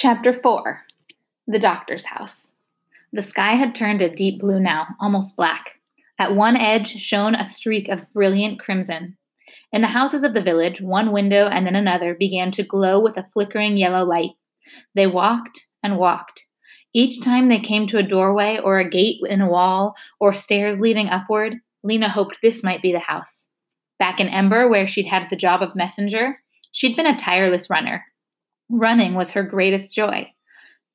Chapter 4 The Doctor's House. The sky had turned a deep blue now, almost black. At one edge shone a streak of brilliant crimson. In the houses of the village, one window and then another began to glow with a flickering yellow light. They walked and walked. Each time they came to a doorway or a gate in a wall or stairs leading upward, Lina hoped this might be the house. Back in Ember, where she'd had the job of messenger, she'd been a tireless runner. Running was her greatest joy.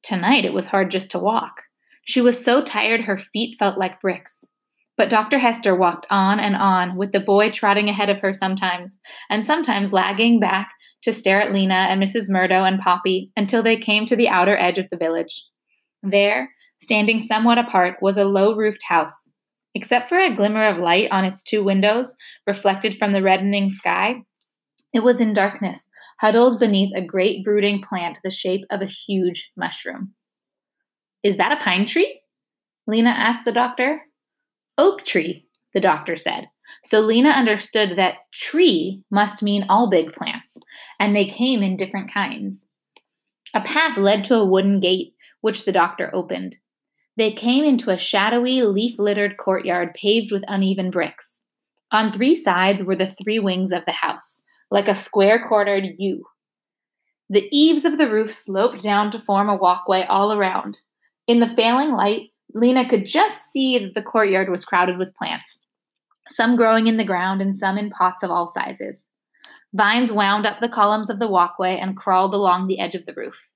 Tonight it was hard just to walk. She was so tired her feet felt like bricks. But Dr. Hester walked on and on, with the boy trotting ahead of her sometimes, and sometimes lagging back to stare at Lina and Mrs. Murdo and Poppy until they came to the outer edge of the village. There, standing somewhat apart, was a low roofed house. Except for a glimmer of light on its two windows, reflected from the reddening sky, it was in darkness, huddled beneath a great brooding plant the shape of a huge mushroom. Is that a pine tree? Lina asked the doctor. Oak tree, the doctor said. So Lina understood that tree must mean all big plants, and they came in different kinds. A path led to a wooden gate, which the doctor opened. They came into a shadowy, leaf littered courtyard paved with uneven bricks. On three sides were the three wings of the house, like a square cornered U. The eaves of the roof sloped down to form a walkway all around. In the failing light, Lina could just see that the courtyard was crowded with plants, some growing in the ground and some in pots of all sizes. Vines wound up the columns of the walkway and crawled along the edge of the roof.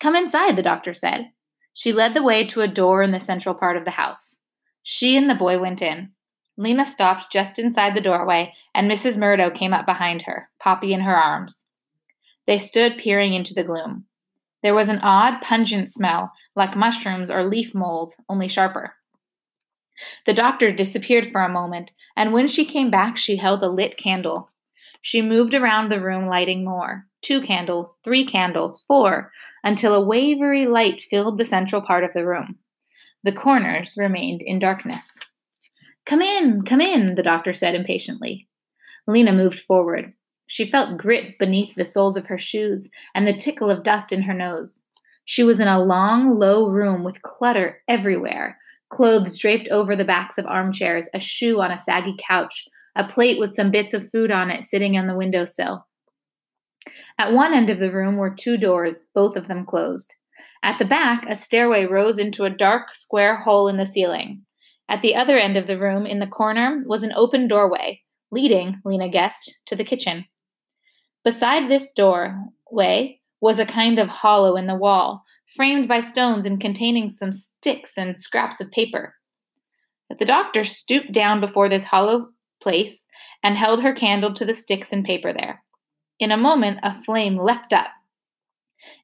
Come inside, the doctor said. She led the way to a door in the central part of the house. She and the boy went in. Lina stopped just inside the doorway, and Mrs. Murdo came up behind her, Poppy in her arms. They stood peering into the gloom. There was an odd, pungent smell, like mushrooms or leaf mold, only sharper. The doctor disappeared for a moment, and when she came back, she held a lit candle. She moved around the room, lighting more two candles, three candles, four, until a wavery light filled the central part of the room. The corners remained in darkness. Come in, come in, the doctor said impatiently. Lina moved forward. She felt grit beneath the soles of her shoes and the tickle of dust in her nose. She was in a long, low room with clutter everywhere clothes draped over the backs of armchairs, a shoe on a saggy couch, a plate with some bits of food on it sitting on the window sill. At one end of the room were two doors, both of them closed. At the back, a stairway rose into a dark, square hole in the ceiling. At the other end of the room, in the corner, was an open doorway, leading, Lina guessed, to the kitchen. Beside this doorway was a kind of hollow in the wall, framed by stones and containing some sticks and scraps of paper. But the doctor stooped down before this hollow place and held her candle to the sticks and paper there. In a moment, a flame leapt up.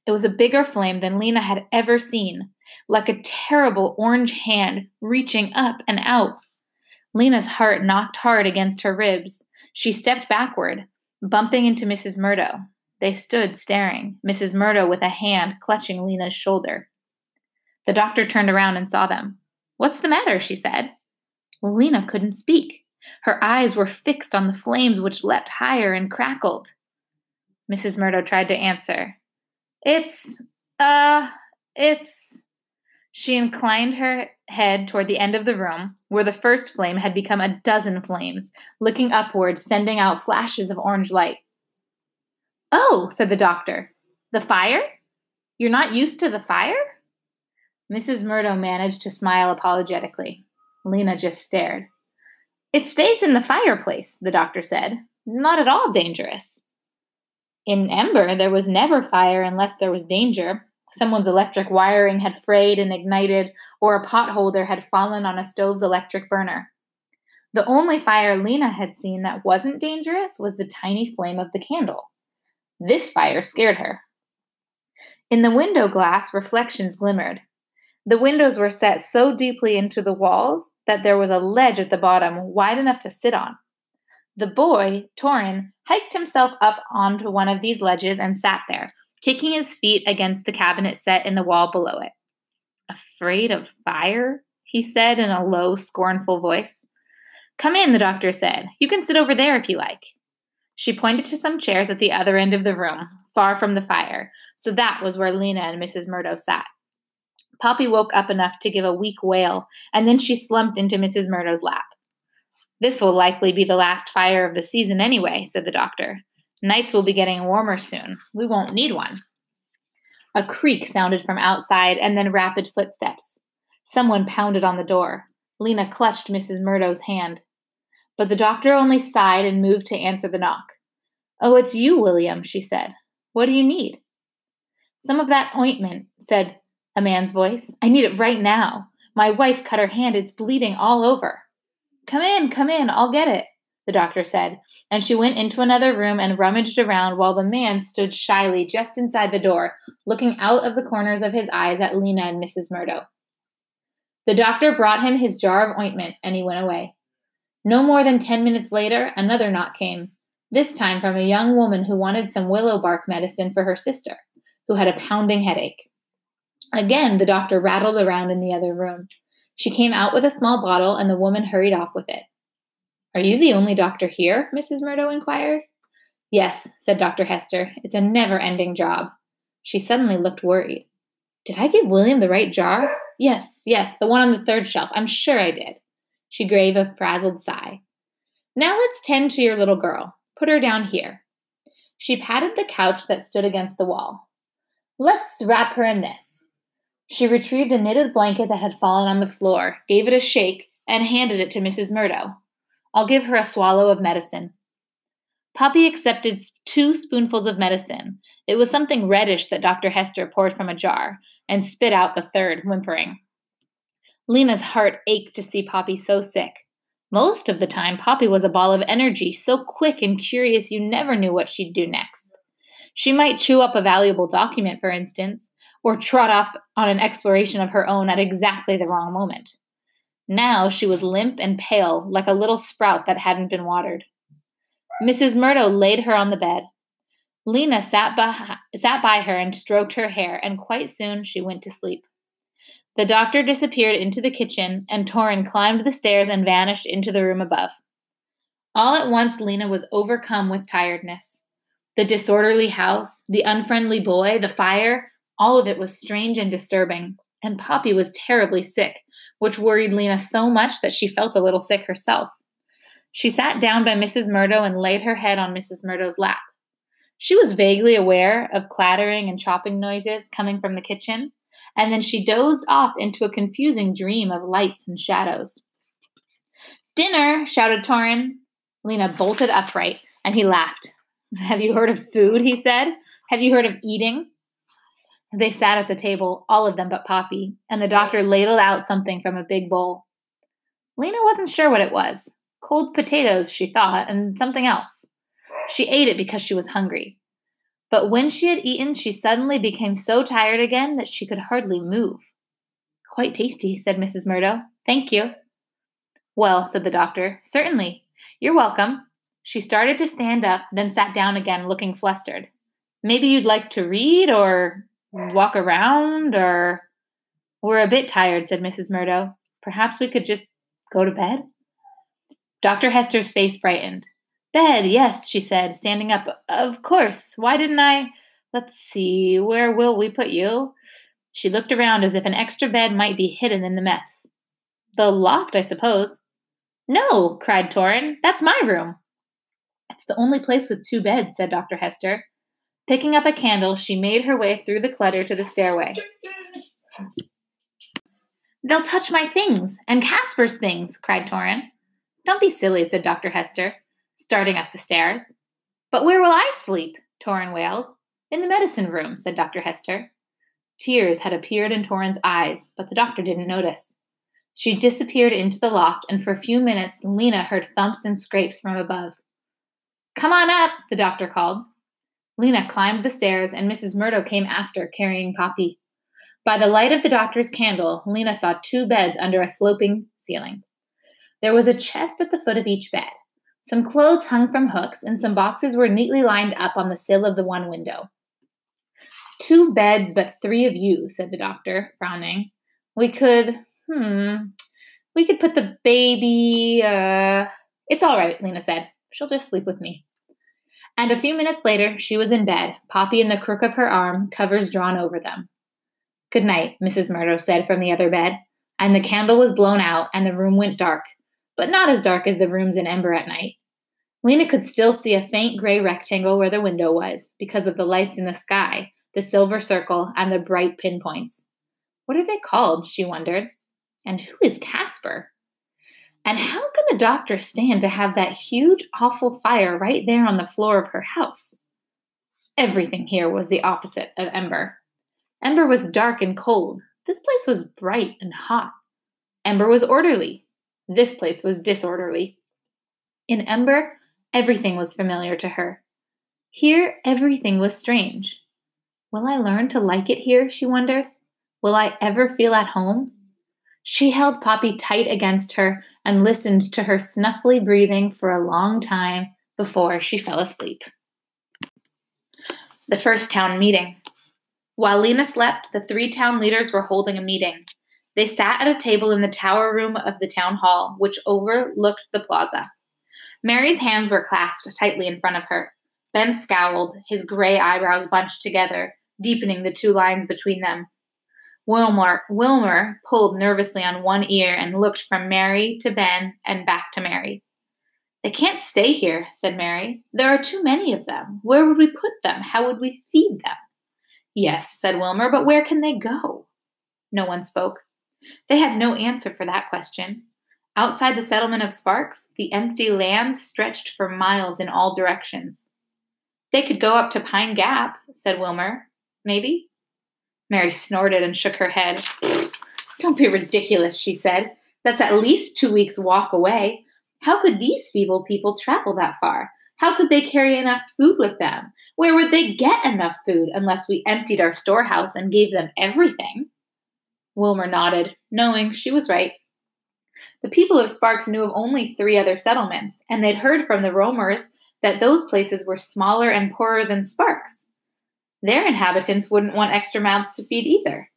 It was a bigger flame than Lina had ever seen, like a terrible orange hand reaching up and out. Lina's heart knocked hard against her ribs. She stepped backward, bumping into Mrs. Murdo. They stood staring, Mrs. Murdo with a hand clutching Lina's shoulder. The doctor turned around and saw them. What's the matter? she said. Lina couldn't speak. Her eyes were fixed on the flames which leapt higher and crackled. Mrs. Murdo tried to answer. It's, uh, it's. She inclined her head toward the end of the room, where the first flame had become a dozen flames, looking upward, sending out flashes of orange light. Oh, said the doctor. The fire? You're not used to the fire? Mrs. Murdo managed to smile apologetically. Lina just stared. It stays in the fireplace, the doctor said. Not at all dangerous. In Ember, there was never fire unless there was danger. Someone's electric wiring had frayed and ignited, or a potholder had fallen on a stove's electric burner. The only fire Lina had seen that wasn't dangerous was the tiny flame of the candle. This fire scared her. In the window glass, reflections glimmered. The windows were set so deeply into the walls that there was a ledge at the bottom wide enough to sit on. The boy, Torin, hiked himself up onto one of these ledges and sat there, kicking his feet against the cabinet set in the wall below it. Afraid of fire? he said in a low, scornful voice. Come in, the doctor said. You can sit over there if you like. She pointed to some chairs at the other end of the room, far from the fire, so that was where Lina and Mrs. Murdo sat. Poppy woke up enough to give a weak wail, and then she slumped into Mrs. Murdo's lap. This will likely be the last fire of the season anyway, said the doctor. Nights will be getting warmer soon. We won't need one. A creak sounded from outside and then rapid footsteps. Someone pounded on the door. Lina clutched Mrs. Murdo's hand. But the doctor only sighed and moved to answer the knock. Oh, it's you, William, she said. What do you need? Some of that ointment, said a man's voice. I need it right now. My wife cut her hand. It's bleeding all over. Come in, come in, I'll get it, the doctor said, and she went into another room and rummaged around while the man stood shyly just inside the door, looking out of the corners of his eyes at Lina and Mrs. Murdo. The doctor brought him his jar of ointment and he went away. No more than ten minutes later, another knock came, this time from a young woman who wanted some willow bark medicine for her sister, who had a pounding headache. Again, the doctor rattled around in the other room. She came out with a small bottle, and the woman hurried off with it. Are you the only doctor here? Mrs. Murdo inquired. Yes, said Dr. Hester. It's a never ending job. She suddenly looked worried. Did I give William the right jar? Yes, yes, the one on the third shelf. I'm sure I did. She gave a frazzled sigh. Now let's tend to your little girl. Put her down here. She patted the couch that stood against the wall. Let's wrap her in this. She retrieved a knitted blanket that had fallen on the floor, gave it a shake, and handed it to Mrs. Murdo. I'll give her a swallow of medicine. Poppy accepted two spoonfuls of medicine. It was something reddish that Dr. Hester poured from a jar, and spit out the third, whimpering. Lina's heart ached to see Poppy so sick. Most of the time, Poppy was a ball of energy, so quick and curious you never knew what she'd do next. She might chew up a valuable document, for instance, or trot off on an exploration of her own at exactly the wrong moment. Now she was limp and pale, like a little sprout that hadn't been watered. Mrs. Murdo laid her on the bed. Lina sat by, sat by her and stroked her hair, and quite soon she went to sleep. The doctor disappeared into the kitchen, and Torin climbed the stairs and vanished into the room above. All at once, Lena was overcome with tiredness. The disorderly house, the unfriendly boy, the fire, all of it was strange and disturbing, and Poppy was terribly sick, which worried Lina so much that she felt a little sick herself. She sat down by Mrs. Murdo and laid her head on Mrs. Murdo's lap. She was vaguely aware of clattering and chopping noises coming from the kitchen, and then she dozed off into a confusing dream of lights and shadows. Dinner, shouted Torin. Lina bolted upright, and he laughed. Have you heard of food? he said. Have you heard of eating? They sat at the table, all of them but Poppy, and the doctor ladled out something from a big bowl. Lina wasn't sure what it was. Cold potatoes, she thought, and something else. She ate it because she was hungry. But when she had eaten, she suddenly became so tired again that she could hardly move. Quite tasty, said Mrs. Murdo. Thank you. Well, said the doctor, certainly. You're welcome. She started to stand up, then sat down again, looking flustered. Maybe you'd like to read or walk around or we're a bit tired, said Mrs. Murdo. Perhaps we could just go to bed? Dr. Hester's face brightened. Bed, yes, she said, standing up. Of course. Why didn't I? Let's see, where will we put you? She looked around as if an extra bed might be hidden in the mess. The loft, I suppose. No, cried Torin. That's my room. It's the only place with two beds, said Dr. Hester. Picking up a candle, she made her way through the clutter to the stairway. They'll touch my things and Caspar's things, cried Torin. Don't be silly, said Dr. Hester, starting up the stairs. But where will I sleep? Torin wailed. In the medicine room, said Dr. Hester. Tears had appeared in Torin's eyes, but the doctor didn't notice. She disappeared into the loft, and for a few minutes Lina heard thumps and scrapes from above. Come on up, the doctor called. Lina climbed the stairs, and Mrs. Murdo came after, carrying Poppy. By the light of the doctor's candle, Lina saw two beds under a sloping ceiling. There was a chest at the foot of each bed. Some clothes hung from hooks, and some boxes were neatly lined up on the sill of the one window. Two beds, but three of you, said the doctor, frowning. We could, hmm, we could put the baby, uh, it's all right, Lina said. She'll just sleep with me. And a few minutes later, she was in bed, Poppy in the crook of her arm, covers drawn over them. Good night, Mrs. Murdo said from the other bed, and the candle was blown out and the room went dark, but not as dark as the rooms in Ember at night. Lina could still see a faint gray rectangle where the window was because of the lights in the sky, the silver circle, and the bright pinpoints. What are they called? she wondered. And who is Caspar? And how can the doctor stand to have that huge, awful fire right there on the floor of her house? Everything here was the opposite of Ember. Ember was dark and cold. This place was bright and hot. Ember was orderly. This place was disorderly. In Ember, everything was familiar to her. Here, everything was strange. Will I learn to like it here? she wondered. Will I ever feel at home? She held Poppy tight against her and listened to her snuffly breathing for a long time before she fell asleep. The first town meeting. While Lina slept, the three town leaders were holding a meeting. They sat at a table in the tower room of the town hall, which overlooked the plaza. Mary's hands were clasped tightly in front of her. Ben scowled, his gray eyebrows bunched together, deepening the two lines between them. Wilmer, Wilmer pulled nervously on one ear and looked from Mary to Ben and back to Mary. They can't stay here, said Mary. There are too many of them. Where would we put them? How would we feed them? Yes, said Wilmer, but where can they go? No one spoke. They had no answer for that question. Outside the settlement of Sparks, the empty lands stretched for miles in all directions. They could go up to Pine Gap, said Wilmer. Maybe? Mary snorted and shook her head. Don't be ridiculous, she said. That's at least two weeks' walk away. How could these feeble people travel that far? How could they carry enough food with them? Where would they get enough food unless we emptied our storehouse and gave them everything? Wilmer nodded, knowing she was right. The people of Sparks knew of only three other settlements, and they'd heard from the roamers that those places were smaller and poorer than Sparks. Their inhabitants wouldn't want extra mouths to feed either.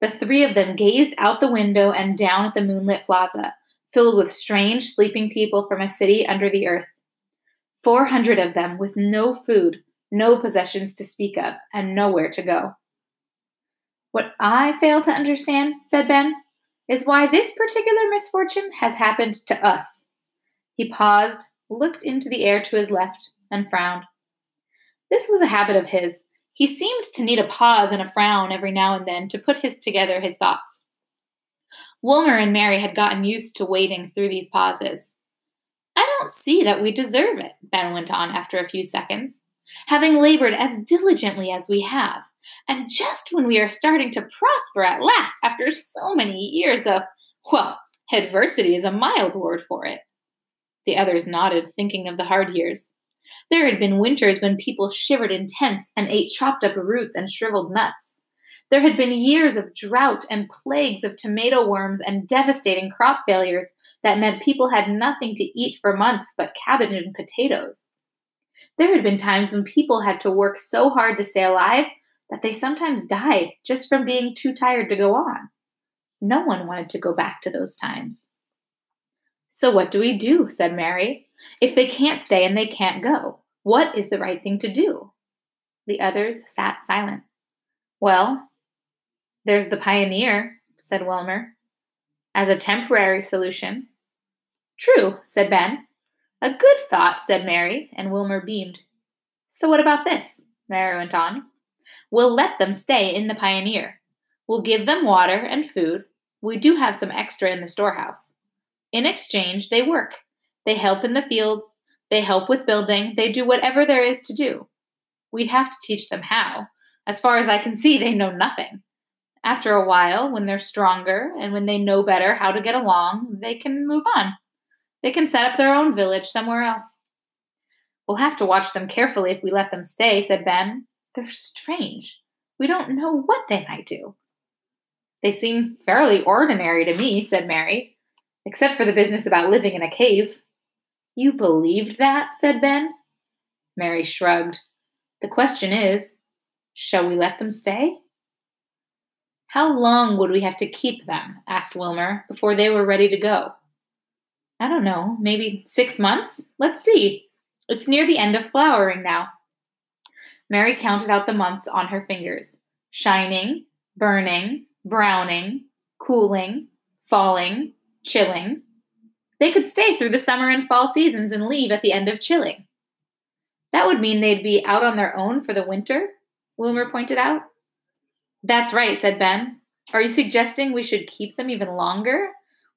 The three of them gazed out the window and down at the moonlit plaza, filled with strange sleeping people from a city under the earth. Four hundred of them with no food, no possessions to speak of, and nowhere to go. What I fail to understand, said Ben, is why this particular misfortune has happened to us. He paused, looked into the air to his left, and frowned. This was a habit of his. He seemed to need a pause and a frown every now and then to put his together his thoughts. Wilmer and Mary had gotten used to waiting through these pauses. I don't see that we deserve it, Ben went on after a few seconds having labored as diligently as we have, and just when we are starting to prosper at last after so many years of, well, adversity is a mild word for it. The others nodded, thinking of the hard years. There had been winters when people shivered in tents and ate chopped up roots and shriveled nuts. There had been years of drought and plagues of tomato worms and devastating crop failures that meant people had nothing to eat for months but cabbage and potatoes. There had been times when people had to work so hard to stay alive that they sometimes died just from being too tired to go on. No one wanted to go back to those times. So, what do we do? said Mary. If they can't stay and they can't go, what is the right thing to do? The others sat silent. Well, there's the pioneer, said Wilmer, as a temporary solution. True, said Ben. A good thought, said Mary, and Wilmer beamed. So what about this? Mary went on. We'll let them stay in the Pioneer. We'll give them water and food. We do have some extra in the storehouse. In exchange, they work. They help in the fields. They help with building. They do whatever there is to do. We'd have to teach them how. As far as I can see, they know nothing. After a while, when they're stronger and when they know better how to get along, they can move on. They can set up their own village somewhere else. We'll have to watch them carefully if we let them stay, said Ben. They're strange. We don't know what they might do. They seem fairly ordinary to me, said Mary, except for the business about living in a cave. You believed that? said Ben. Mary shrugged. The question is, shall we let them stay? How long would we have to keep them? asked Wilmer, before they were ready to go. I don't know, maybe six months? Let's see. It's near the end of flowering now. Mary counted out the months on her fingers shining, burning, browning, cooling, falling, chilling. They could stay through the summer and fall seasons and leave at the end of chilling. That would mean they'd be out on their own for the winter, Wilmer pointed out. That's right, said Ben. Are you suggesting we should keep them even longer?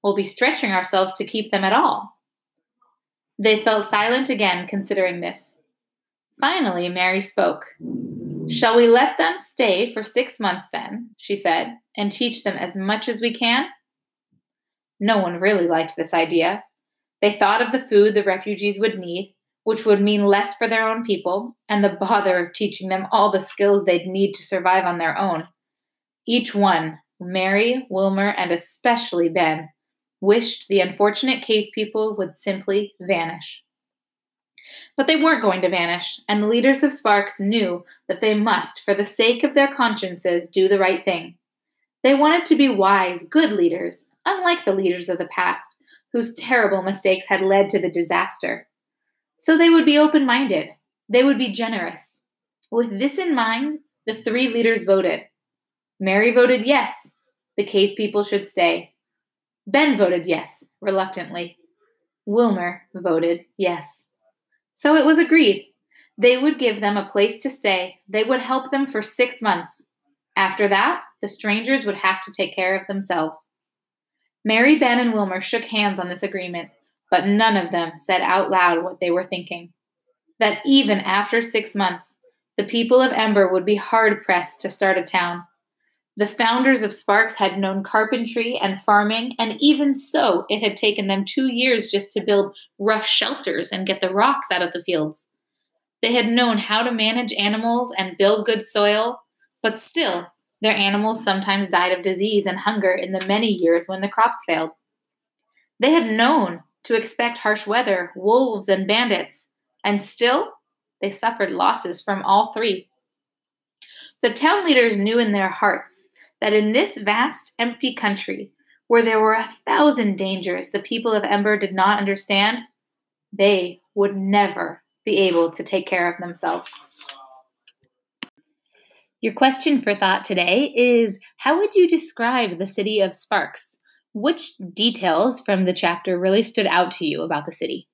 We'll be stretching ourselves to keep them at all. They fell silent again, considering this. Finally, Mary spoke. Shall we let them stay for six months then, she said, and teach them as much as we can? No one really liked this idea. They thought of the food the refugees would need, which would mean less for their own people, and the bother of teaching them all the skills they'd need to survive on their own. Each one, Mary, Wilmer, and especially Ben, wished the unfortunate cave people would simply vanish. But they weren't going to vanish, and the leaders of Sparks knew that they must, for the sake of their consciences, do the right thing. They wanted to be wise, good leaders, unlike the leaders of the past, whose terrible mistakes had led to the disaster. So they would be open minded. They would be generous. With this in mind, the three leaders voted. Mary voted yes, the cave people should stay. Ben voted yes, reluctantly. Wilmer voted yes. So it was agreed. They would give them a place to stay. They would help them for six months. After that, the strangers would have to take care of themselves. Mary, Ben, and Wilmer shook hands on this agreement but none of them said out loud what they were thinking. That even after six months, the people of Ember would be hard pressed to start a town. The founders of Sparks had known carpentry and farming, and even so, it had taken them two years just to build rough shelters and get the rocks out of the fields. They had known how to manage animals and build good soil, but still, their animals sometimes died of disease and hunger in the many years when the crops failed. They had known to expect harsh weather, wolves, and bandits, and still they suffered losses from all three. The town leaders knew in their hearts that in this vast, empty country, where there were a thousand dangers the people of Ember did not understand, they would never be able to take care of themselves. Your question for thought today is How would you describe the city of Sparks? Which details from the chapter really stood out to you about the city?